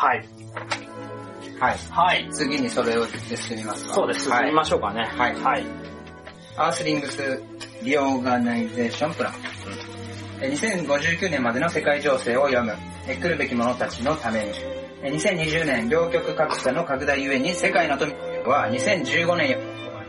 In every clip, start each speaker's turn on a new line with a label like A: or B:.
A: はい。
B: はい。
A: はい。
B: 次にそれを進みますか
A: そうです。進みましょうかね。
B: はい
A: はい。
B: アースリングス・リオーガナイゼーションプラン。え2059年までの世界情勢を読む。え来るべき者たちのために。え2020年、両極格差の拡大ゆえに世界の富は2015年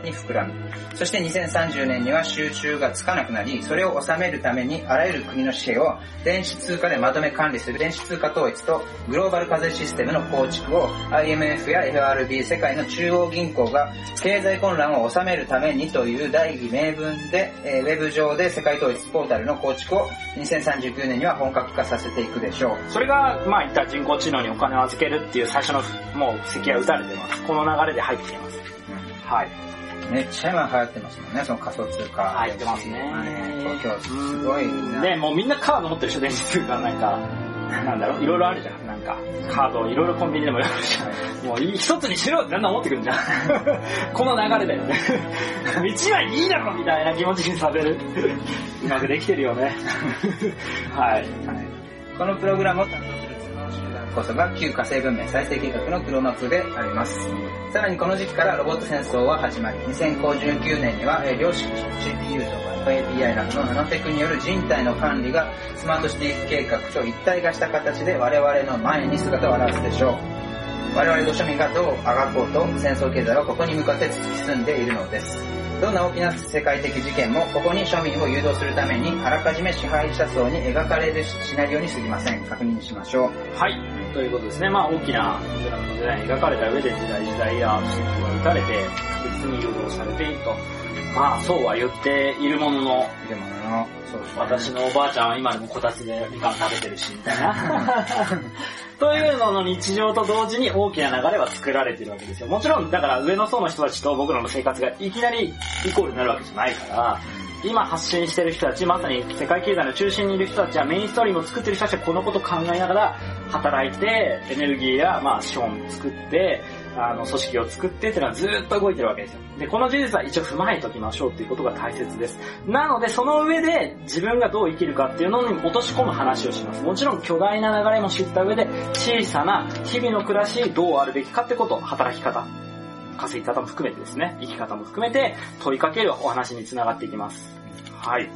B: に膨らむ。そして2030年には集中がつかなくなり、それを収めるためにあらゆる国の紙幣を電子通貨でまとめ管理する電子通貨統一とグローバル課税システムの構築を IMF や FRB 世界の中央銀行が経済混乱を収めるためにという大義名分で、えーウェブ上で世界統一ポータルの構築を2039年には本格化させていくでしょう。
A: それが、まあ、いった人工知能にお金を預けるっていう最初の、もう、石は打たれてます。この流れで入ってきます。はい。
B: めっちゃ今流行ってますもんね、その仮想通貨。
A: 入ってますね。
B: 今日すごいな。
A: ね、もうみんなカード持ってる人電子通貨なんか、なんだろう、いろいろあるじゃん。なんか、カードいろいろコンビニでもやるじゃん。もう一つにしろってだんだん思ってくるじゃん。この流れだよね。一枚いいだろみたいな気持ちにさせる。うまくできてるよね。はい。
B: このプログラムをこそが旧火星文明再生計画の黒幕であります。さらにこの時期からロボット戦争は始まり、2059年にはえー量子 GPU と API などのナノテクによる人体の管理がスマートシティ計画と一体化した形で我々の前に姿を現すでしょう。我々土庶民がどうあがこうと戦争経済はここに向かって突き進んでいるのです。どんな大きな世界的事件もここに庶民を誘導するためにあらかじめ支配者層に描かれるシナリオに過ぎません。確認しましょう。
A: はい。ということですね。まあ大きなドラマのデザインが描かれた上で時代時代や指摘が打たれて確実に誘導されていると。まあそうは言っているものの、
B: でもの、そうですね
A: 私のおばあちゃんは今でもこたつでみかん食べてるし、みたいな。というのの日常と同時に大きな流れは作られてるわけですよ。もちろん、だから上の層の人たちと僕らの生活がいきなりイコールになるわけじゃないから、今発信してる人たち、まさに世界経済の中心にいる人たちはメインストーリームを作ってる人たちはこのことを考えながら働いて、エネルギーや、まあ、資本を作って、あの、組織を作ってっていうのはずっと動いてるわけですよ。で、この事実は一応踏まえておきましょうっていうことが大切です。なので、その上で自分がどう生きるかっていうのに落とし込む話をします。もちろん巨大な流れも知った上で、小さな日々の暮らし、どうあるべきかってこと、働き方、稼ぎ方も含めてですね、生き方も含めて問いかけるお話につながっていきます。はい。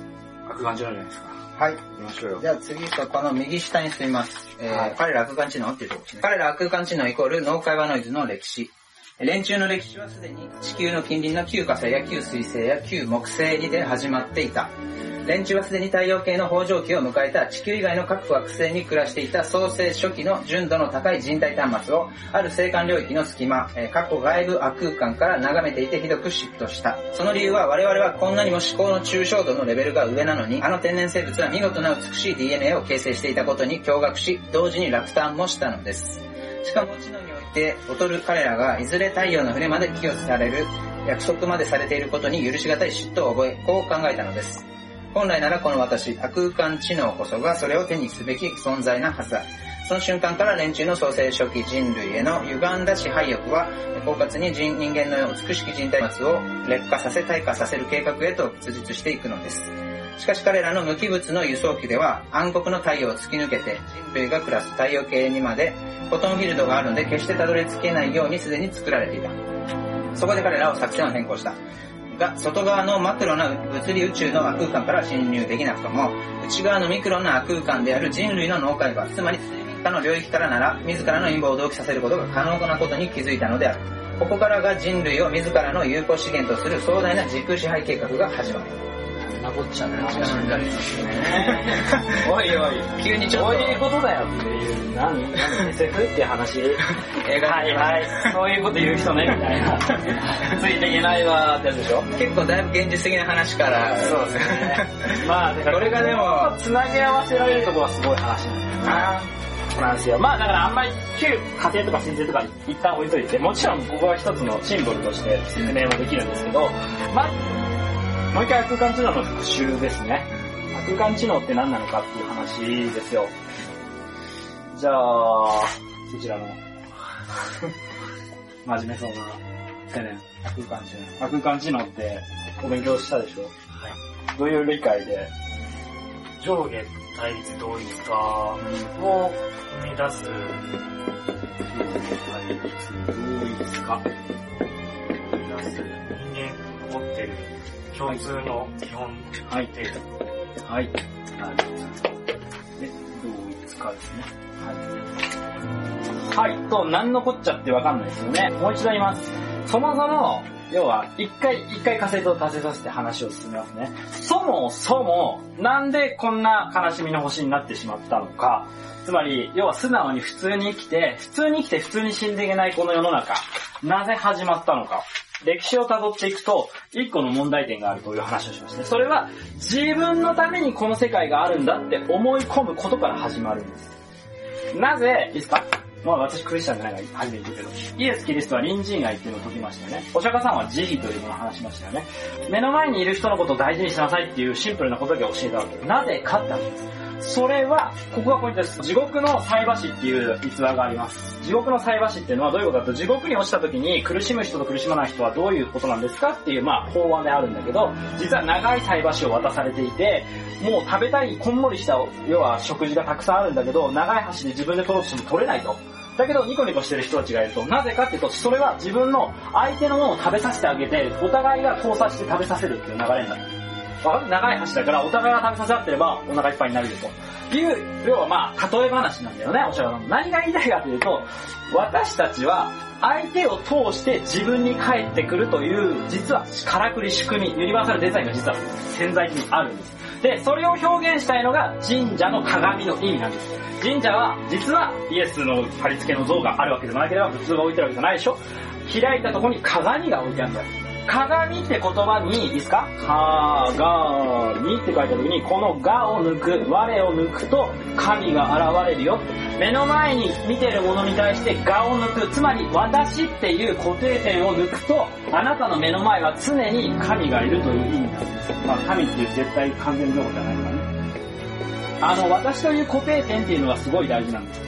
A: 悪感じなんじゃないですか。
B: はい。
A: 行きましょうよ。
B: じゃあ次とこの右下に進みます。えー
A: はい
B: 彼らは空間知能っていうところですね。彼らは空間知能イコール脳会話ノイズの歴史。連中の歴史はすでに地球の近隣の旧火星や旧水星や旧木星にて始まっていた。連中はすでに太陽系の北条期を迎えた地球以外の各惑星に暮らしていた創世初期の純度の高い人体端末をある星間領域の隙間、え、過去外部悪空間から眺めていてひどく嫉妬した。その理由は我々はこんなにも思考の抽象度のレベルが上なのに、あの天然生物は見事な美しい DNA を形成していたことに驚愕し、同時に落胆もしたのです。しかも知能にて劣る彼らがいずれ太陽の船まで寄与される約束までされていることに許し難い嫉妬を覚え、こう考えたのです。本来ならこの私、空間知能こそがそれを手にすべき存在なはずだ。その瞬間から連中の創生初期人類への歪んだ支配欲は、狡猾に人人間の美しき人体末を劣化させ退化させる計画へと屈実していくのです。しかし彼らの無機物の輸送機では暗黒の太陽を突き抜けて人類が暮らす太陽系にまでフォトンフィールドがあるので決してたどり着けないようにすでに作られていた。そこで彼らは作戦を変更した。が、外側のマクロな物理宇宙の空間から侵入できなくとも、内側のミクロな空間である人類の脳海馬、つまり水面下の領域からなら、自らの陰謀を同期させることが可能なことに気づいたのである。ここからが人類を自らの有効資源とする壮大な時空支配計画が始まる。
A: なこっちゃね。おいおい。
B: 急にちょっと
A: そういうことだよっていう、何何 SF っていう話。
B: 映画
A: はいはい。そういうこと言う人ね、みたいな。ついていけないわーってやつでしょ
B: 結構だいぶ現実的な話から、
A: そうですね。まあ、だから
B: これがでも、
A: つなぎ合わせられるところはすごい話なんだよな。なんですよ。まあだからあんまり旧家庭とか神聖とか一旦置いといて、もちろんここは一つのシンボルとして説明もできるんですけど、まあ、もう一回空間知能の復習ですね。空間知能って何なのかっていう話ですよ。じゃあ、そちらの、真面目そうな青年、空間知能。空間知能ってお勉強したでしょ？
C: はい。
A: どういう理解で？
C: 上下対立同一化を生み出す。
A: か。出す。人間持ってる共通の基本
B: はい。
A: 程度。
B: はい。なるほど。で、同一化ですね。はい。
A: はい。と、何のこっちゃってわかんない。ですよね。もう一度言い。ます。そもそも、要は、一回、一回仮説を立てさせて話を進めますね。そもそも、なんでこんな悲しみの星になってしまったのか。つまり、要は素直に普通に生きて、普通に生きて普通に死んでい。けない。この世の中。なぜ始まったのか。歴史を辿っていくと、一個の問題点があるという話をしました。それは、自分のためにこの世界があるんだって思い込むことから始まるんです。なぜ、いいですか？まあ私クリスチャンじゃないから初めて言うけど、イエス・キリストは隣人愛っていうのを解きましたよね。お釈迦さんは慈悲というものを話しましたよね。目の前にいる人のことを大事にしなさいっていうシンプルなことだけ教えたわけ。なぜかって話です。それは、ここがポイントです。地獄の菜箸っていう逸話があります。地獄の菜箸っていうのはどういうことかと、地獄に落ちた時に苦しむ人と苦しまない人はどういうことなんですかっていう、まあ、法案であるんだけど、実は長い菜箸を渡されていて、もう食べたい、こんもりした、要は食事がたくさんあるんだけど、長い箸で自分で取ろうとしても取れないと。だけどニコニコしてる人たちがいると、なぜかっていうと、それは自分の相手のものを食べさせてあげて、お互いが交差して食べさせるっていう流れになる。長い箸だから、お互いが食べさせ合ってれば、お腹いっぱいになるよと。いう、要はまあ、例え話なんだよね、おしゃれさん。何が言いたいかというと、私たちは、相手を通して自分に返ってくるという、実は、からくり仕組み、ユニバーサルデザインが実は潜在的にあるんです。で、それを表現したいのが神社の鏡の意味なんです。神社は、実はイエスの貼り付けの像があるわけでもなければ、普通が置いてるわけじゃないでしょ開いたところに鏡が置いてあるんだよ。鏡って言葉に、いいですか？鏡って書いた時に、このがを抜く、我を抜くと神が現れるよ。目の前に見てるものに対してがを抜く、つまり私っていう固定点を抜くと、あなたの目の前は常に神がいるという意味なんです。まあ神っていう絶対完全情報じゃないからね。あの、私という固定点っていうのがすごい大事なんです。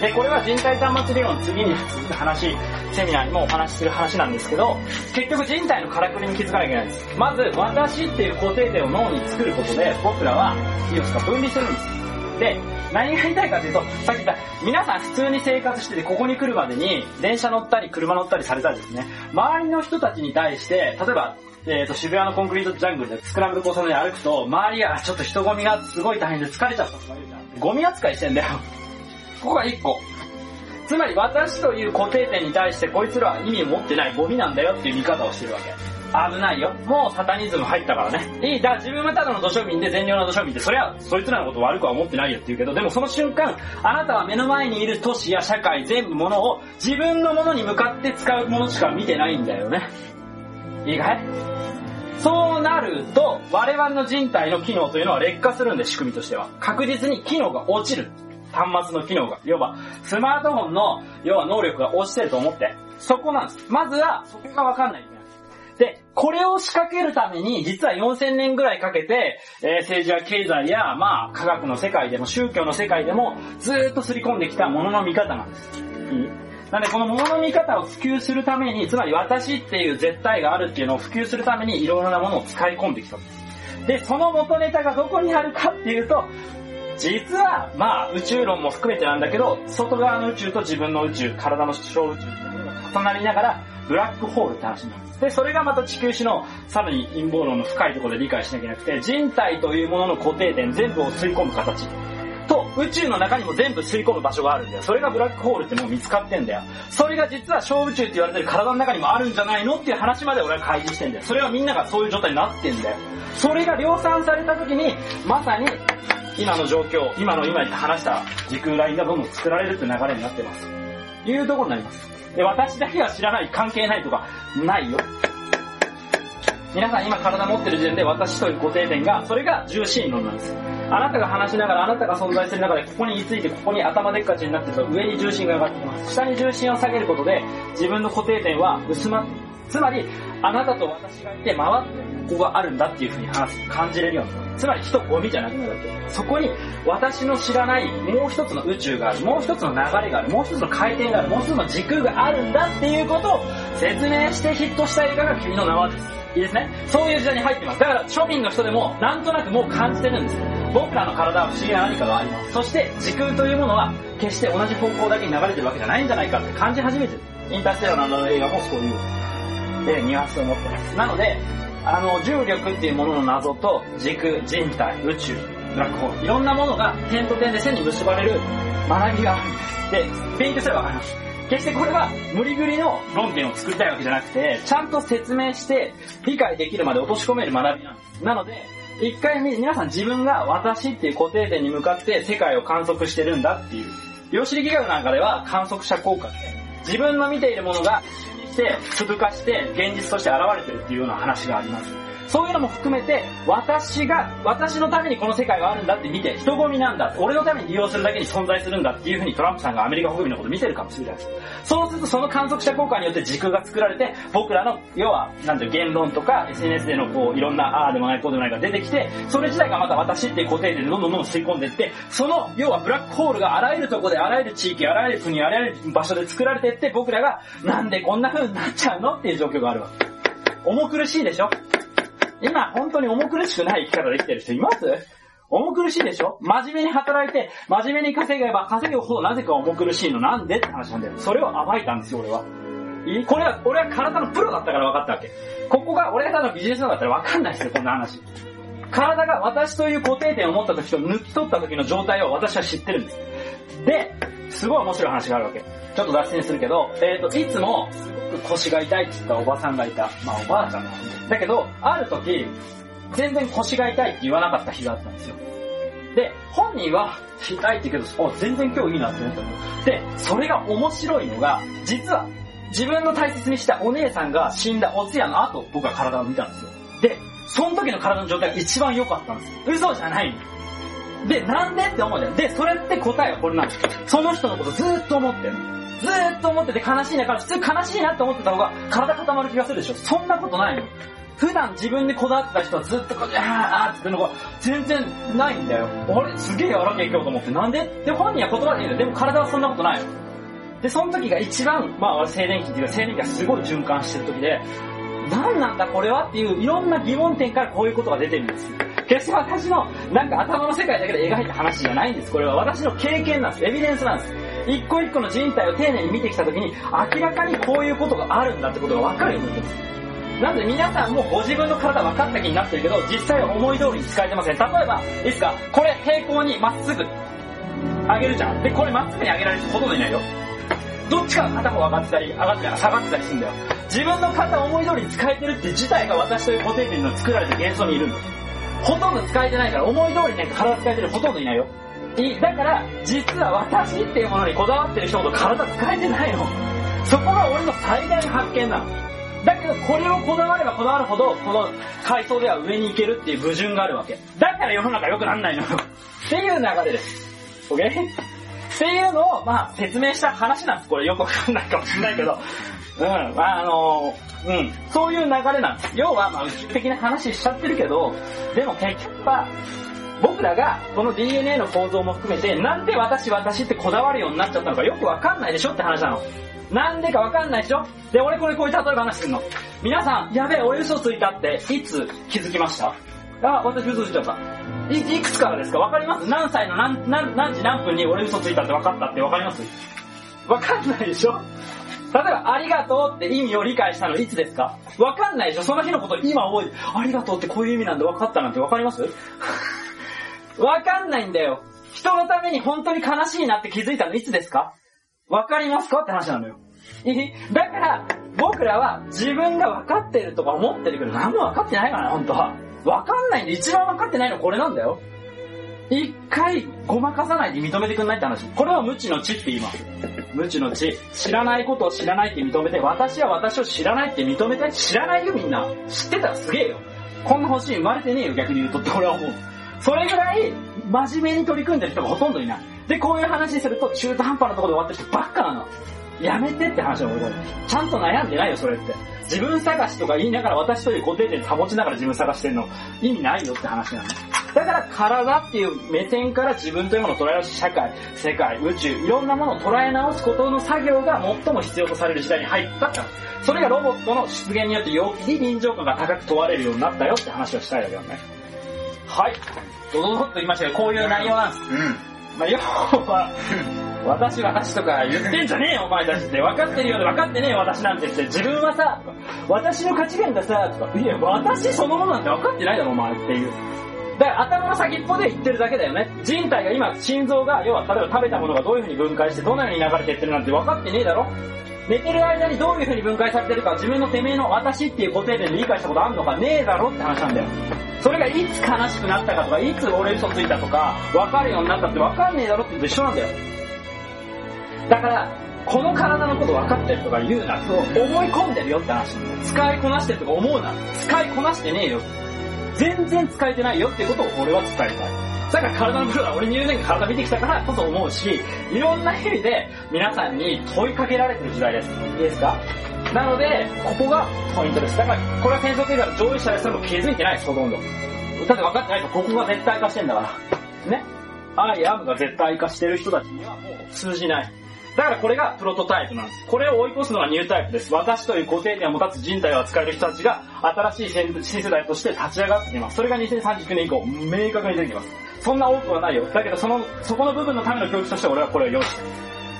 A: で、これは人体端末理論の次に続く話、セミナーにもお話しする話なんですけど、結局人体のからくりに気づかなきゃいけないんです。まず、私っていう固定点を脳に作ることで、僕らは、いいですか、分離するんです。で、何が言いたいかというと、さっき言った、皆さん普通に生活してて、ここに来るまでに、電車乗ったり、車乗ったりされたりですね、周りの人たちに対して、例えば、えー、と渋谷のコンクリートジャングルでスクランブル交差点で歩くと、周りがちょっと人混みがすごい大変で疲れちゃったとか言うじゃん。ゴミ扱いしてんだよ。ここが1個。つまり私という固定点に対してこいつらは意味を持ってないゴミなんだよっていう見方をしてるわけ。危ないよ。もうサタニズム入ったからね。いい、だから自分はただの土庶民で善良な土庶民で、そりゃ、そいつらのこと悪くは思ってないよって言うけど、でもその瞬間、あなたは目の前にいる都市や社会全部ものを自分のものに向かって使うものしか見てないんだよね。いいかい？そうなると、我々の人体の機能というのは劣化するんで、仕組みとしては。確実に機能が落ちる。端末の機能が。要は、スマートフォンの、要は能力が落ちてると思って。そこなんです。まずは、そこがわかんない。で、これを仕掛けるために、実は4000年ぐらいかけて、えー政治や経済や、まあ、科学の世界でも、宗教の世界でも、ずっと刷り込んできたものの見方なんです。いいなんで、このものの見方を普及するために、つまり私っていう絶対があるっていうのを普及するために、いろいろなものを使い込んできたんです。で、その元ネタがどこにあるかっていうと、実は、まあ、宇宙論も含めてなんだけど、外側の宇宙と自分の宇宙、体の小宇宙っていうのが重なりながら、ブラックホールって話になるんです。で、それがまた地球史のさらに陰謀論の深いところで理解しなきゃいけなくて、人体というものの固定点全部を吸い込む形。と、宇宙の中にも全部吸い込む場所があるんだよ。それがブラックホールってもう見つかってんだよ。それが実は小宇宙って言われてる体の中にもあるんじゃないのっていう話まで俺は開示してんだよ。それはみんながそういう状態になってんだよ。それが量産された時に、まさに今の状況、今の今話した時空ラインがどんどん作られるって流れになってます。いうところになります。で、私だけは知らない、関係ないとか、ないよ。皆さん今体持ってる時点で私という固定点が、それが重心論なんです。あなたが話しながら、あなたが存在する中で、ここに居ついて、ここに頭でっかちになってると、上に重心が上がってきます。下に重心を下げることで、自分の固定点は薄まってつまり、あなたと私がいて、回ってここがあるんだっていうふうに話す、感じれるようになる。つまり人ゴミじゃなくなるわけ。そこに私の知らないもう一つの宇宙がある、もう一つの流れがある、もう一つの回転がある、もう一つの時空があるんだっていうことを説明してヒットした映画が君の名はです。いいですね？そういう時代に入ってます。だから庶民の人でもなんとなくもう感じてるんです。僕らの体は不思議な何かがあります。そして時空というものは決して同じ方向だけに流れてるわけじゃないんじゃないかって感じ始めてる。インターステラーの映画もそういう、えーニュアンスを持ってます。なので、あの、重力っていうものの謎と時空、人体、宇宙、ブラックホール、いろんなものが点と点で線に結ばれる学びがあるんです。で、勉強すればわかります。決してこれは無理ぐりの論点を作りたいわけじゃなくて、ちゃんと説明して理解できるまで落とし込める学びなんです。なので、一回み皆さん自分が私っていう固定点に向かって世界を観測してるんだっていう。量子力学なんかでは観測者効果で、自分の見ているものがして、粒化して現実として現れてるっていうような話があります。そういうのも含めて、私が、私のためにこの世界はあるんだって見て、人混みなんだ、俺のために利用するだけに存在するんだっていうふうにトランプさんがアメリカ国民のこと見てるかもしれないです。そうするとその観測者効果によって時空が作られて、僕らの、要は、なんていう言論とか SNS でのこう、いろんな、ああでもないこうでもないが出てきて、それ自体がまた私っていう固定でどんどんどんどん吸い込んでいって、その、要はブラックホールがあらゆるとこで、あらゆる地域、あらゆる国、あらゆる場所で作られていって、僕らが、なんでこんな風になっちゃうのっていう状況があるわけ。重苦しいでしょ？今、本当に重苦しくない生き方できてる人います？重苦しいでしょ？真面目に働いて、真面目に稼げば稼ぐほどなぜか重苦しいのなんでって話なんだよ。それを暴いたんですよ、俺は。いい？これは、俺は体のプロだったから分かったわけ。ここが、俺がただビジネスだったら分かんないですよ、こんな話。体が私という固定点を持った時と抜き取った時の状態を私は知ってるんです。で、すごい面白い話があるわけ。ちょっと脱線するけど、えっ、と、いつも、すごく腰が痛いって言ったおばさんがいた。まあ、おばあちゃんなんだけど、ある時、全然腰が痛いって言わなかった日があったんですよ。で、本人は痛いって言うけど、あ全然今日いいなって思ったの。で、それが面白いのが、実は自分の大切にしたお姉さんが死んだお通夜の後、僕は体を見たんですよ。で、その時の体の状態が一番良かったんですよ。嘘じゃないの。で、なんで？って思うじゃん。で、それって答えはこれなんですよ。その人のことずーっと思ってる。ずーっと思ってて悲しいなから、普通悲しいなって思ってた方が体固まる気がするでしょ。そんなことないの。普段自分でこだわってた人はずっとこう、あーあーって言ってるのが全然ないんだよ。あれ？すげえやらけ今日と思って。なんで？で、本人は言葉で言うの。でも体はそんなことないの。で、その時が一番、まあ、静電気っていうか、静電気がすごい循環してる時で、何なんだこれはっていういろんな疑問点からこういうことが出てるんです。決して私のなんか頭の世界だけで描いた話じゃないんです。これは私の経験なんです。エビデンスなんです。一個一個の人体を丁寧に見てきた時に明らかにこういうことがあるんだってことが分かるようになってます。なので皆さんもご自分の体分かった気になってるけど、実際は思い通りに使えてません。例えば、いいですか？これ平行にまっすぐ上げるじゃん。で、これまっすぐに上げられる人ほとんどいないよ。どっちかが片方上がってたり、上がってたり、下がってたりするんだよ。自分の体を思い通り使えてるって自体が私という固定点の作られた幻想にいるんです。ほとんど使えてないから、思い通りに体使えてるほとんどいないよ。いだから、実は私っていうものにこだわってる人ほど体使えてないの。そこが俺の最大の発見なの。だけど、これをこだわればこだわるほど、この階層では上に行けるっていう矛盾があるわけ。だから世の中良くなんないのよ。っていう流れです。OK? っていうのを、まあ、説明した話なんです。これよくわかんないかもしれないけど。うん、まあ、あのうん、そういう流れなんです。要は、まあ、宇宙的な話しちゃってるけど、でも結局は、僕らがこの DNA の構造も含めて、なんで私私ってこだわるようになっちゃったのかよくわかんないでしょって話なの。なんでかわかんないでしょで、俺これこういう例え話するの。皆さん、やべえ、俺嘘ついたって、いつ気づきました？あ、私嘘ついちゃった。い、いくつからですか？わかります？何歳の何、何、何時何分に俺嘘ついたって分かったってわかります？わかんないでしょ。例えば、ありがとうって意味を理解したのいつですか？わかんないでしょ。その日のこと今覚えて、ありがとうってこういう意味なんで分かったなんてわかります？わかんないんだよ。人のために本当に悲しいなって気づいたのいつですか？わかりますか？って話なのよ。だから、僕らは自分が分かってるとか思ってるけど何も分かってないからな、本当は。分かんないんで一番分かってないのこれなんだよ。一回ごまかさないで認めてくんないって話。これは無知の知って言います。無知の知。知らないことを知らないって認めて、私は私を知らないって認めて、知らないよみんな。知ってたらすげえよ。こんな星生まれてねえよ逆に言うとって俺は思う。それぐらい真面目に取り組んでる人がほとんどいない。で、こういう話すると中途半端なところで終わってる人ばっかなの。やめてって話なの俺は。ちゃんと悩んでないよそれって。自分探しとか言いながら私という固定点保ちながら自分探してるの意味ないよって話なの。だから体っていう目線から自分というものを捉え直し、社会、世界、宇宙、いろんなものを捉え直すことの作業が最も必要とされる時代に入ったってそれがロボットの出現によってより臨場感が高く問われるようになったよって話をしたいわけよね。はい。ドドドッと言いましたけど、こういう内容なんです。
B: うん。
A: まあ、要は、私私とか言ってんじゃねえよお前たちって。分かってるようで分かってねえよ私なんてって。自分はさ私の価値観がさとか。いや私そのものなんて分かってないだろお前っていう。だから頭の先っぽで言ってるだけだよね。人体が今心臓が要は例えば食べたものがどういう風に分解してどのように流れてってるなんて分かってねえだろ。寝てる間にどういう風に分解されてるか自分のてめえの私っていう固定点で理解したことあんのかねえだろって話なんだよ。それがいつ悲しくなったかとかいつ俺嘘ついたとか分かるようになったって分かんねえだろって言うと一緒なんだよ。だから、この体のこと分かってるとか言うなと思い込んでるよって話使いこなしてるとか思うな。使いこなしてねえよ。全然使えてないよってことを俺は伝えたい。だから体のプロは俺20年間体見てきたからこそ思うし、いろんな意味で皆さんに問いかけられてる時代です。いいですか？なので、ここがポイントです。だから、これは戦争経過の上位者でそれも気づいてないです、ほとんど。だって分かってないと、ここが絶対化してんだから。ね？アイアムが絶対化してる人たちにはもう通じない。だからこれがプロトタイプなんです。これを追い越すのがニュータイプです。私という固定点を持たず人体を扱える人たちが新しい新世代として立ち上がってきます。それが2039年以降、明確に出てきます。そんな多くはないよ。だけどその、そこの部分のための教育として俺はこれを用意してる。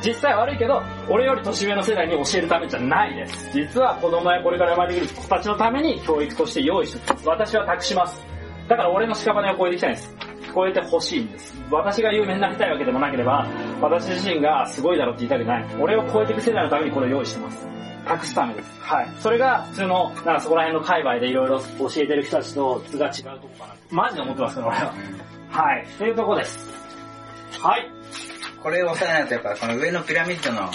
A: 実際悪いけど、俺より年上の世代に教えるためじゃないです。実は子供やこれから生まれてくる子たちのために教育として用意してる。私は託します。だから俺の屍を超えていきたいんです。超えてほしいんです。私が有名になりたいわけでもなければ、私自身がすごいだろって言いたくない。俺を超えていく世代のためにこれを用意してます。託すためです。はい。それが普通の、なんかそこら辺の界隈でいろいろ教えてる人たちと図が違うとこかな。マジで思ってますから、俺は。はい。っていうとこです。はい。
B: これを押さえないとやっぱこの上のピラミッドの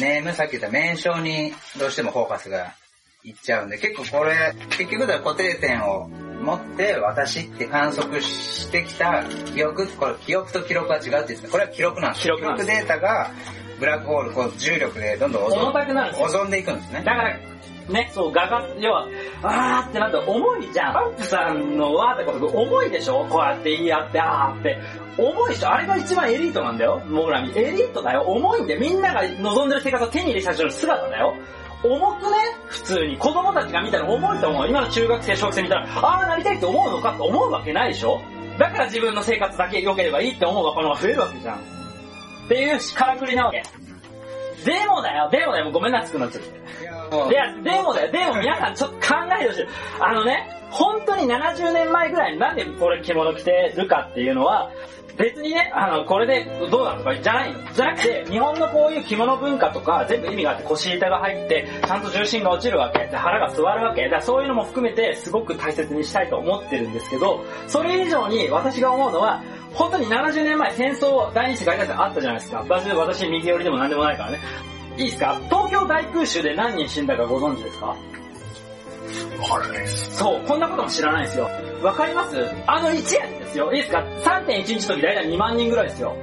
B: ネーム、さっき言った名称にどうしてもフォーカスがいっちゃうんで、結構これ、結局では固定点を持って私って観測してきた記憶、これ記憶と記録は違うって言ってたこれは記録なんです。
A: 記録なんです
B: データがブラックホール、こう重力でどんどん
A: 重たくなるんですよ
B: でいくんですね。
A: だから、ね、そう、画が、要は、あーってなって重いじゃん。パンプさんのわーってこと重いでしょ？こうやって言い合って、あーって。重いでしょ？あれが一番エリートなんだよ。僕らに。エリートだよ。重いんで、みんなが望んでる生活を手に入れた人の姿だよ。重くね？普通に。子供たちが見たら重いと思う。今の中学生、小学生見たら、あーなりたいって思うのかって思うわけないでしょ？だから自分の生活だけ良ければいいって思う若者が増えるわけじゃん。っていうからくりなわけ。でもだよ、でもだよ、ごめんなさい、少なっちゃって。いや、でもだよ、でも皆さんちょっと考えてほしい。あのね、本当に70年前ぐらいになんでこれ着物着てるかっていうのは、別にね、あの、これでどうだとかじゃないの。じゃなくて、日本のこういう着物文化とか全部意味があって腰板が入って、ちゃんと重心が落ちるわけ。で、腹が座るわけ。だそういうのも含めてすごく大切にしたいと思ってるんですけど、それ以上に私が思うのは、本当に70年前戦争第二次世界大戦あったじゃないですか。私、私右寄りでも何でもないからね。いいですか？東京大空襲で何人死んだかご存知ですか？そう、こんなことも知らないんですよ。わかります？あの1円ですよ。いいですか ?3.1 日の時だいたい2万人ぐらいですよ。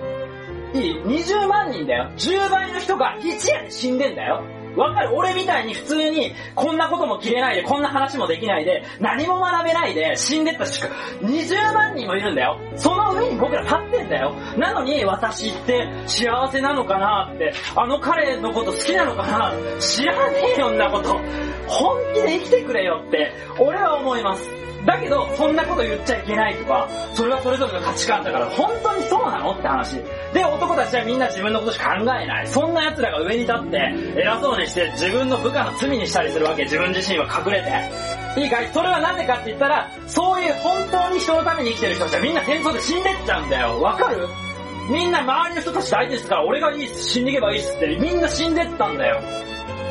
A: いい ?20 万人だよ。10倍の人が1円で死んでんだよ。わかる？俺みたいに普通にこんなことも切れないで、こんな話もできないで、何も学べないで死んでった人が20万人もいるんだよ。その上に僕ら立ってんだよ。なのに私って幸せなのかなって、あの彼のこと好きなのかな知らねえよ、んなこと。本気で生きてくれよって、俺は思います。だけど、そんなこと言っちゃいけないとか、それはそれぞれの価値観だから、本当にそうなのって話。で、男たちはみんな自分のことしか考えない。そんな奴らが上に立って、偉そうにして自分の部下の罪にしたりするわけ。自分自身は隠れて。いいかい？それはなんでかって言ったら、そういう本当に人のために生きてる人たちはみんな戦争で死んでっちゃうんだよ。わかる？みんな周りの人たち大事ですから、俺がいいっす、死んでいけばいいっすって、みんな死んでったんだよ。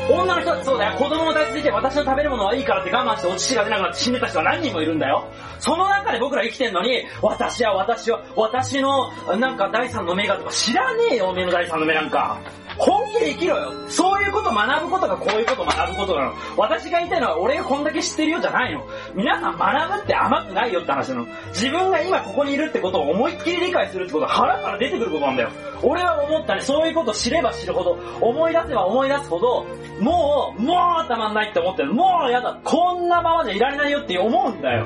A: 女の人そうだよ。子供も大切で私の食べるものはいいからって我慢してお乳が出なくなって死んでた人は何人もいるんだよ。その中で僕ら生きてんのに、私は私は、私のなんか第三の目がとか知らねえよ、おめえの第三の目なんか。本気で生きろよ。そういうこと学ぶことがこういうこと学ぶことなの。私が言いたいのは俺がこんだけ知ってるよじゃないの。皆さん学ぶって甘くないよって話なの。自分が今ここにいるってことを思いっきり理解するってことは腹から出てくることなんだよ。俺は思ったね、そういうこと知れば知るほど、思い出せば思い出すほど、もう、もうたまんないって思ってる。もうやだ。こんなままじゃいられないよって思うんだよ。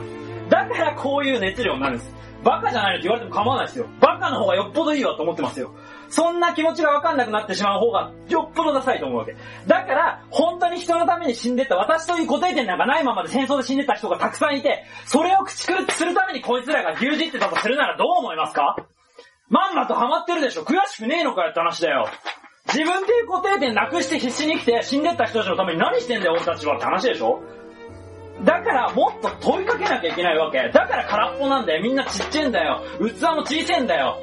A: だからこういう熱量になるんです。バカじゃないのって言われても構わないですよ。バカの方がよっぽどいいわと思ってますよ。そんな気持ちがわかんなくなってしまう方がよっぽどダサいと思うわけ。だから、本当に人のために死んでった、私という固定点なんかないままで戦争で死んでった人がたくさんいて、それを駆逐するためにこいつらが牛耳ってたとするならどう思いますか？まんまとハマってるでしょ悔しくねえのかよって話だよ。自分っていう固定点なくして必死に生きて死んでった人たちのために何してんだよ俺たちはって話でしょ？だからもっと問いかけなきゃいけないわけ。だから空っぽなんだよ。みんなちっちゃいんだよ。器も小さいんだよ。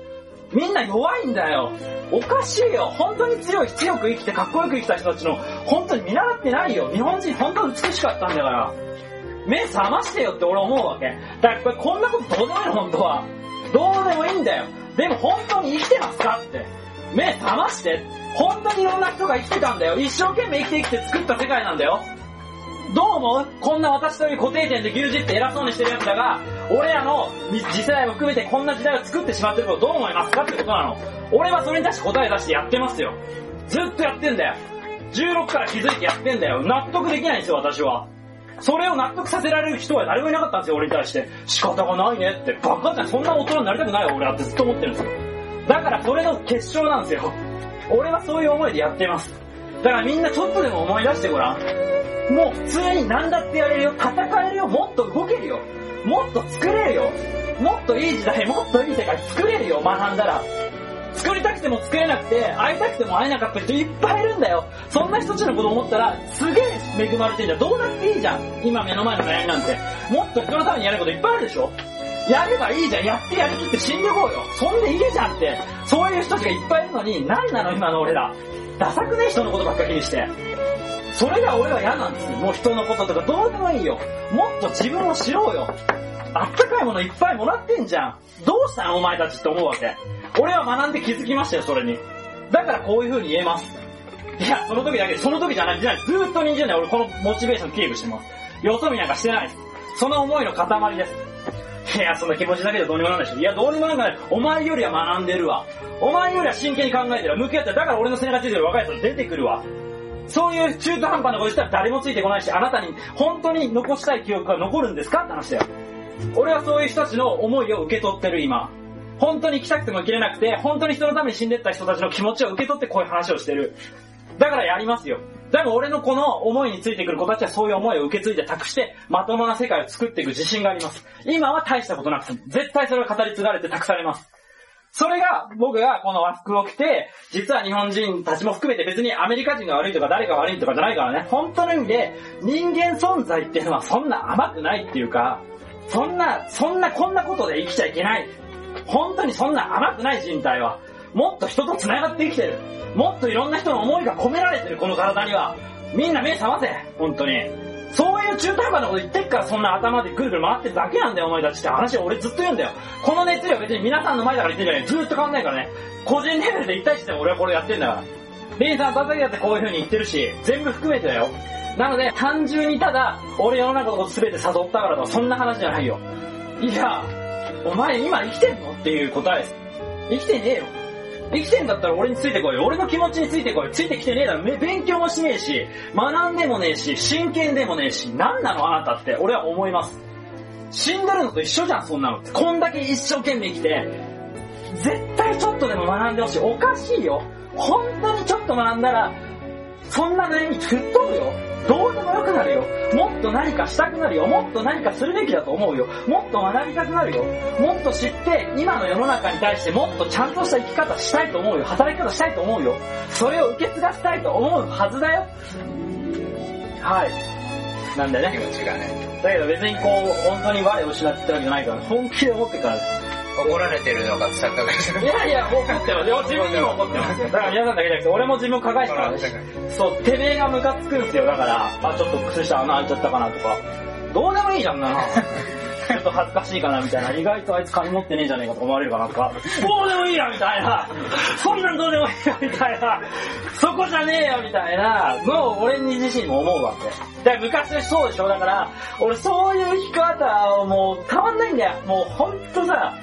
A: みんな弱いんだよ。おかしいよ。本当に強い、強く生きてかっこよく生きた人たちの、本当に見習ってないよ。日本人本当に美しかったんだから。目覚ましてよって俺思うわけ。だからこんなことどうでもいいの、本当は。どうでもいいんだよ。でも本当に生きてますかって。目覚まして。本当にいろんな人が生きてたんだよ。一生懸命生きて生きて作った世界なんだよ。どう思う？こんな私という固定点で牛耳って偉そうにしてる奴らが、俺らの次世代も含めてこんな時代を作ってしまってることどう思います？かってことなの。俺はそれに対して答え出してやってますよ。ずっとやってんだよ。16から気づいてやってんだよ。納得できないんですよ、私は。それを納得させられる人は誰もいなかったんですよ、俺に対して。仕方がないねって。バカじゃん、そんな大人になりたくないよ、俺はってずっと思ってるんですよ。だからそれの結晶なんですよ。俺はそういう思いでやってます。だからみんなちょっとでも思い出してごらん。もう普通に何だってやれるよ。戦えるよ。もっと動けるよ。もっと作れるよ。もっといい時代、もっといい世界作れるよ、学んだら。作りたくても作れなくて、会いたくても会えなかった人いっぱいいるんだよ。そんな人たちのこと思ったら、すげえ恵まれてんじゃん。どうだっていいじゃん。今目の前の悩みなんて。もっと人のためにやることいっぱいあるでしょやればいいじゃん。やってやりきって死んでこうよ。そんでいいじゃんって。そういう人たちがいっぱいいるのに、何なの今の俺ら。ダサくね？人のことばっか気にして。それが俺は嫌なんですよ。もう人のこととかどうでもいいよ。もっと自分を知ろうよ。あったかいものいっぱいもらってんじゃん。どうしたのお前たちって思うわけ。俺は学んで気づきましたよ、それに。だからこういう風に言えます。いや、その時だけ、その時じゃない、じゃない、ずっと20年俺このモチベーションキープしてます。よそ見なんかしてないです。その思いの塊です。いや、そんな気持ちだけでどうにもならないでしょ。いや、どうにもならない。お前よりは学んでるわ。お前よりは真剣に考えてるわ。向き合ってる。だから俺の背中ついてる若い人出てくるわ。そういう中途半端なことしたら誰もついてこないし、あなたに本当に残したい記憶が残るんですかって話だよ。俺はそういう人たちの思いを受け取ってる今。本当に来たくても生きれなくて、本当に人のために死んでった人たちの気持ちを受け取ってこういう話をしてる。だからやりますよ。だから俺のこの思いについてくる子たちはそういう思いを受け継いで託して、まともな世界を作っていく自信があります。今は大したことなくても、絶対それが語り継がれて託されます。それが僕がこの和服を着て、実は日本人たちも含めて別にアメリカ人が悪いとか誰が悪いとかじゃないからね、本当の意味で人間存在っていうのはそんな甘くないっていうか、そんな、そんなこんなことで生きちゃいけない。本当にそんな甘くない人体は。もっと人と繋がって生きてる。もっといろんな人の思いが込められてる、この体には。みんな目覚ませ。本当に。そういう中途半端なこと言ってっからそんな頭でぐるぐる回ってるだけなんだよ、お前たちって話を俺ずっと言うんだよ。この熱量別に皆さんの前だから言ってんじゃない。ずっと変わんないからね。個人レベルで1対1で俺はこれやってんだから。レイさん叩きだってこういう風に言ってるし、全部含めてだよ。なので、単純にただ、俺世の中のこと全て誘ったからとか、そんな話じゃないよ。いや、お前今生きてんの？っていう答えです。生きてねえよ。生きてんだったら俺についてこい。俺の気持ちについてこい。ついてきてねえだろ。勉強もしねえし、学んでもねえし、真剣でもねえし、何なのあなたって俺は思います。死んでるのと一緒じゃん、そんなの。こんだけ一生懸命生きて、絶対ちょっとでも学んでほしい。おかしいよ。本当にちょっと学んだら、そんな悩み吹っ飛ぶよ。どうでもよくなるよ。もっと何かしたくなるよ。もっと何かするべきだと思うよ。もっと学びたくなるよ。もっと知って、今の世の中に対してもっとちゃんとした生き方したいと思うよ。働き方したいと思うよ。それを受け継がせたいと思うはずだよ。はい。なんで
B: 気
A: ね。
B: 持ちがね。
A: だけど別にこう、本当に我を失ってるわけじゃないから、本気で思ってから。
B: 怒られてるのが錯覚して
A: いやいや、怒ってますよ。自分にも怒ってますよ。だから皆さんだけじゃなくて、俺も自分を抱えてたんです。そう、てめえがムカつくんすよ。だから、あ、ちょっと靴下穴開いちゃったかなとか。どうでもいいじゃんな。ちょっと恥ずかしいかなみたいな。意外とあいつ金持ってねえんじゃねえかと思われるかなとか。どうでもいいやみたいな。そんなんどうでもいいやみたいな。そこじゃねえよみたいなのを俺に自身も思うわけ。で、昔そうでしょだから、俺そういう生き方をもう変わんないんだよ。もうほんとさ、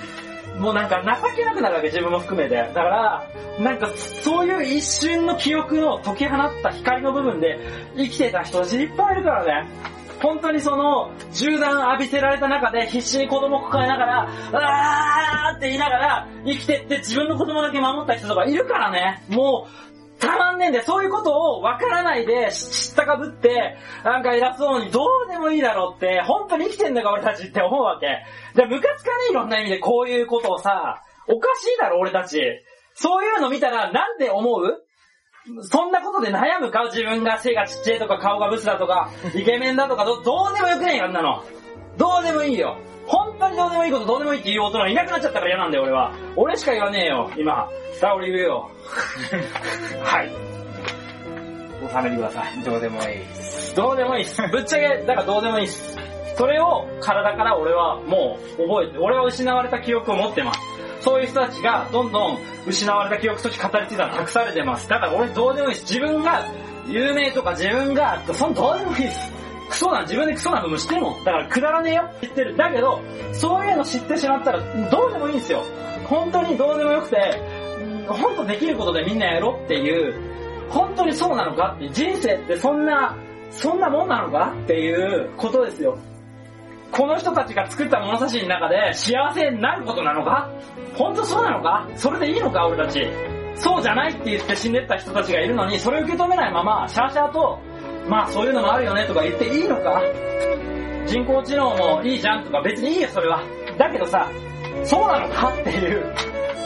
A: もうなんか情けなくなるわけ、自分も含めて。だから、なんかそういう一瞬の記憶の解き放った光の部分で生きてた人たちいっぱいいるからね。本当にその、銃弾浴びせられた中で必死に子供抱えながら、あーって言いながら生きてって自分の子供だけ守った人とかいるからね。もう、たまんねえんで、そういうことを分からないで知ったかぶって、なんか偉そうにどうでもいいだろうって、本当に生きてんのか俺たちって思うわけ。で、ムカつかねいろんな意味でこういうことをさ、おかしいだろ俺たち。そういうの見たらなんで思う？そんなことで悩むか？自分が背がちっちゃいとか顔がブスだとか、イケメンだとかど、どうでもよくねえよ、あんなの。どうでもいいよ。本当にどうでもいいことどうでもいいって言う大人いなくなっちゃったから嫌なんだよ、俺は。俺しか言わねえよ、今。さあ、俺言うよ。はい。収めてください。
B: どうでもいい。
A: どうでもいいっす。ぶっちゃけ、だからどうでもいいっす。それを体から俺はもう覚えて、俺は失われた記憶を持ってます。そういう人たちがどんどん失われた記憶として語り継いだら託されてます。だから俺どうでもいいです。自分が有名とか自分が、そのどうでもいいです。クソな、自分でクソな部分知ってるもん。だからくだらねえよって言ってる。だけど、そういうの知ってしまったらどうでもいいんですよ。本当にどうでもよくて、本当できることでみんなやろっていう、本当にそうなのか？って、人生ってそんな、そんなもんなのか？っていうことですよ。この人たちが作った物差しの中で幸せになることなのか？本当そうなのか？それでいいのか？俺たち。そうじゃないって言って死んでった人たちがいるのに、それを受け止めないまま、シャーシャーと、まあそういうのもあるよねとか言っていいのか人工知能もいいじゃんとか別にいいよそれは。だけどさ、そうなのかっていう、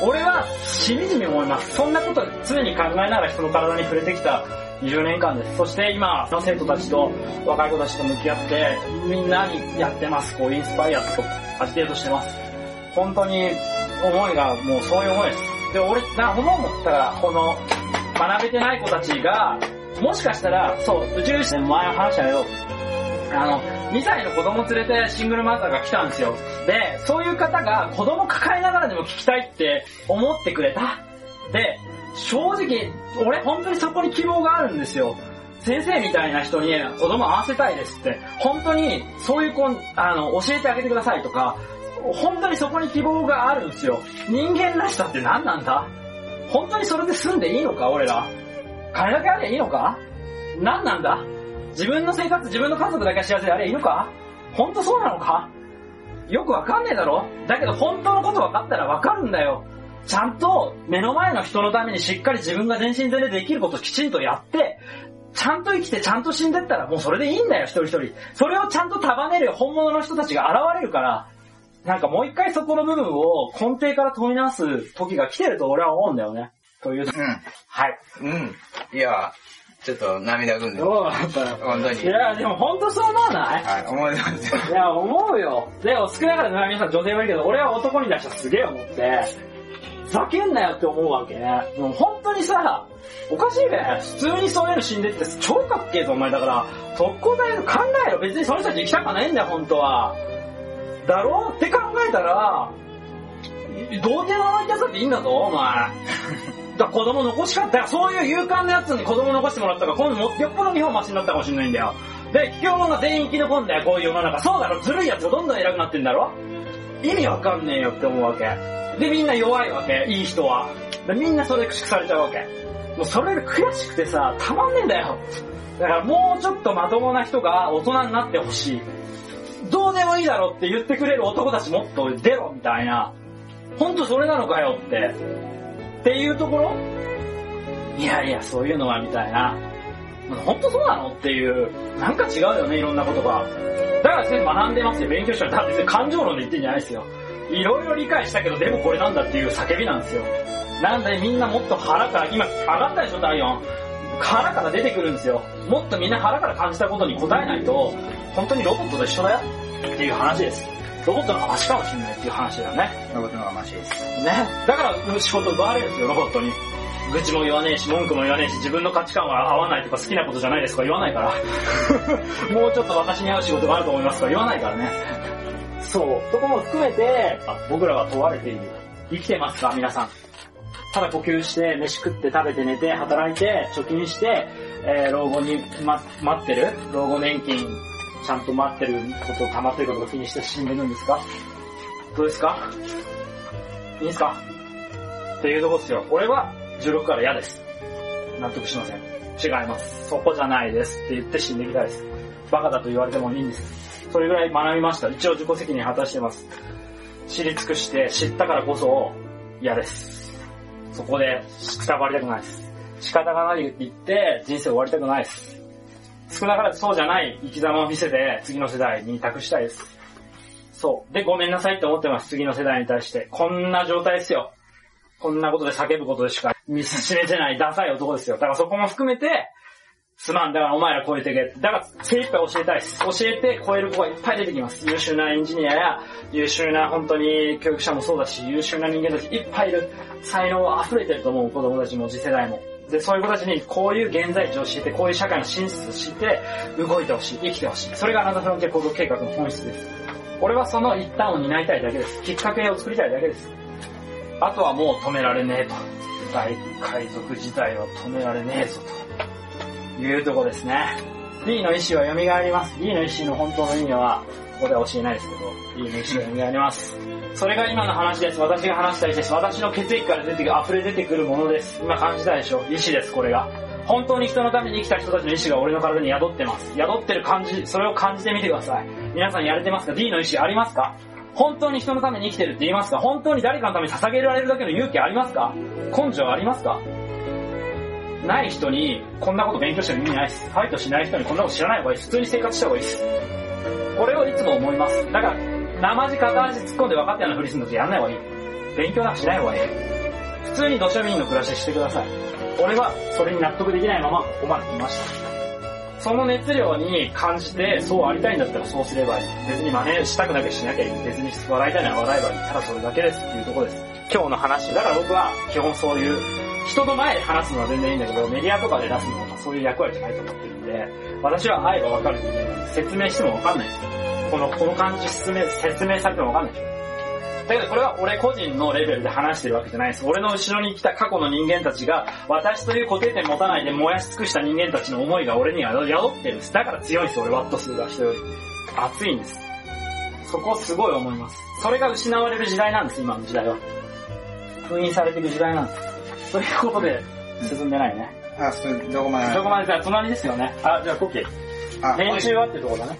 A: 俺はしみじみ思います。そんなこと常に考えながら人の体に触れてきた20年間です。そして今の生徒たちと若い子たちと向き合ってみんなにやってます。こうインスパイアとアジテートしてます。本当に思いがもうそういう思いです。で、俺、な、思うもんだから、この学べてない子たちが、もしかしたら、そう、宇宙人前の話したけど、あの、2歳の子供連れてシングルマザーが来たんですよ。で、そういう方が子供抱えながらでも聞きたいって思ってくれた。で、正直、俺本当にそこに希望があるんですよ。先生みたいな人に子供会わせたいですって、本当にそういう子、あの、教えてあげてくださいとか、本当にそこに希望があるんですよ。人間らしさって何なんだ？本当にそれで済んでいいのか俺ら？金だけありゃいいのか？何なんだ？自分の生活、自分の家族だけ幸せであればいいのか？本当そうなのか？よくわかんねえだろ？だけど本当のこと分かったらわかるんだよ。ちゃんと目の前の人のためにしっかり自分が全身全霊できることをきちんとやって、ちゃんと生きてちゃんと死んでったらもうそれでいいんだよ、一人一人。それをちゃんと束ねる本物の人たちが現れるから、なんかもう一回そこの部分を根底から問い直す時が来てると俺は思うんだよね。という。はい。
B: うん。うん。いや、ちょっと涙ぐんで
A: うだったよ。
B: 本当に。
A: いや、でも本当そう思わない？
B: はい、思いますよ。
A: いや、思うよ。でも少なからず皆さん女性もいるけど、俺は男に出したらすげえ思って、ふざけんなよって思うわけね。もう本当にさ、おかしいべ。普通にそういうの死んでって超かっけえぞ、お前だから。特攻隊の考えろ。別にその人たち行きたくはないんだよ、本当は。だろ？って考えたら、どうでもいいやつだっていいんだぞ、お前。だ子供残しかったら、そういう勇敢なやつに子供残してもらったから、今度もよっぽど日本マシになったかもしれないんだよ。で、企業が全員生き残んだよ、こういう世の中。そうだろ、ずるいやつがどんどん偉くなってんだろ？意味わかんねえよって思うわけ。で、みんな弱いわけ、いい人は。でみんなそれで駆逐されちゃうわけ。もうそれで悔しくてさ、たまんねえんだよ。だからもうちょっとまともな人が大人になってほしい。どうでもいいだろって言ってくれる男たちもっと出ろみたいな。ほんとそれなのかよって。っていうところ？いやいや、そういうのはみたいな。本当そうなの？っていう、なんか違うよね、いろんなことが。だから先生学んでますよ、勉強したら。だって別に感情論で言ってんじゃないですよ。いろいろ理解したけど、でもこれなんだっていう叫びなんですよ。なんでみんなもっと腹から、今上がったでしょ、体温。腹から出てくるんですよ。もっとみんな腹から感じたことに答えないと、本当にロボットと一緒だよっていう話です。ロボットのかもしれないっていう話だよね。
B: ロボットの方がマシです。
A: ね。だから仕事奪われるんですよ、ロボットに。愚痴も言わねえし、文句も言わねえし、自分の価値観は合わないとか好きなことじゃないですとか言わないから。もうちょっと私に合う仕事があると思いますとか言わないからね。そう。そこも含めて、あ僕らは問われている。生きてますか皆さん。ただ呼吸して、飯食って食べて寝て、働いて、貯金して、えー老後に、ま、待ってる老後年金、ちゃんと待ってること、溜まってることを気にして死んでるんですか？どうですか？いいですか？っていうとこですよ。俺は16から嫌です。納得しません。違います。そこじゃないですって言って死んでいきたいです。バカだと言われてもいいんです。それぐらい学びました。一応自己責任果たしてます。知り尽くして知ったからこそ嫌です。そこでくたばりたくないです。仕方がないって言って人生終わりたくないです。少なからずそうじゃない生き様を見せて次の世代に託したいです。そう。で、ごめんなさいって思ってます。次の世代に対して。こんな状態ですよ。こんなことで叫ぶことでしか見示せないダサい男ですよ。だからそこも含めて、すまん、だからお前ら超えてけ。だから精一杯教えたいです。教えて超える子がいっぱい出てきます。優秀なエンジニアや、優秀な本当に教育者もそうだし、優秀な人間たちいっぱいいる。才能溢れてると思う子供たちも次世代も。で、そういう子たちにこういう現在地を教えて、こういう社会の真実を知って、動いてほしい、生きてほしい。それがあなたフロンティア行動計画の本質です。俺はその一端を担いたいだけです。きっかけを作りたいだけです。あとはもう止められねえと。大海賊自体は止められねえぞと。いうとこですね。D の意志は蘇ります。D の意志の本当の意味は、ここでは教えないですけど、D の意志が蘇ります。それが今の話です。私が話した意志です。私の血液から出てくる、溢れ出てくるものです。今感じたでしょ？意志です、これが。本当に人のために生きた人たちの意志が俺の体に宿ってます。宿ってる感じ、それを感じてみてください。皆さんやれてますか ?D の意志ありますか？本当に人のために生きてるって言いますか？本当に誰かのために捧げられるだけの勇気ありますか？根性ありますか？ない人にこんなこと勉強しても意味ないです。ファイトしない人にこんなこと知らない方がいいです。普通に生活した方がいいです。これをいつも思います。だから、生地片足突っ込んで分かったようなふりするのってやんない方がいい。勉強なんかしない方がいい。普通に土庶民の暮らししてください。俺はそれに納得できないままここまで来ました。その熱量に感じて、そうありたいんだったらそうすればいい。別に真似したくなきゃしなきゃいい。別に笑いたいなら笑えばいい。ただそれだけですっていうとこです。今日の話。だから僕は基本そういう、人の前で話すのは全然いいんだけど、メディアとかで出すのはそういう役割じゃないと思ってるんで、私は愛がわかる人間説明してもわかんないですよ。この、この感じ説明、説明されてもわかんないでしょ。だけどこれは俺個人のレベルで話してるわけじゃないです。俺の後ろに来た過去の人間たちが、私という固定点持たないで燃やし尽くした人間たちの思いが俺には宿ってるんです。だから強いんです、俺ワット数が人より。熱いんです。そこすごい思います。それが失われる時代なんです、今の時代は。封印されていく時代なんです。ということで、進んでないね。
B: あ、それ、どこまで？
A: どこまでじゃあ隣ですよね。あ、じゃあコッキー。
B: あ、
A: 練習はってとこだね。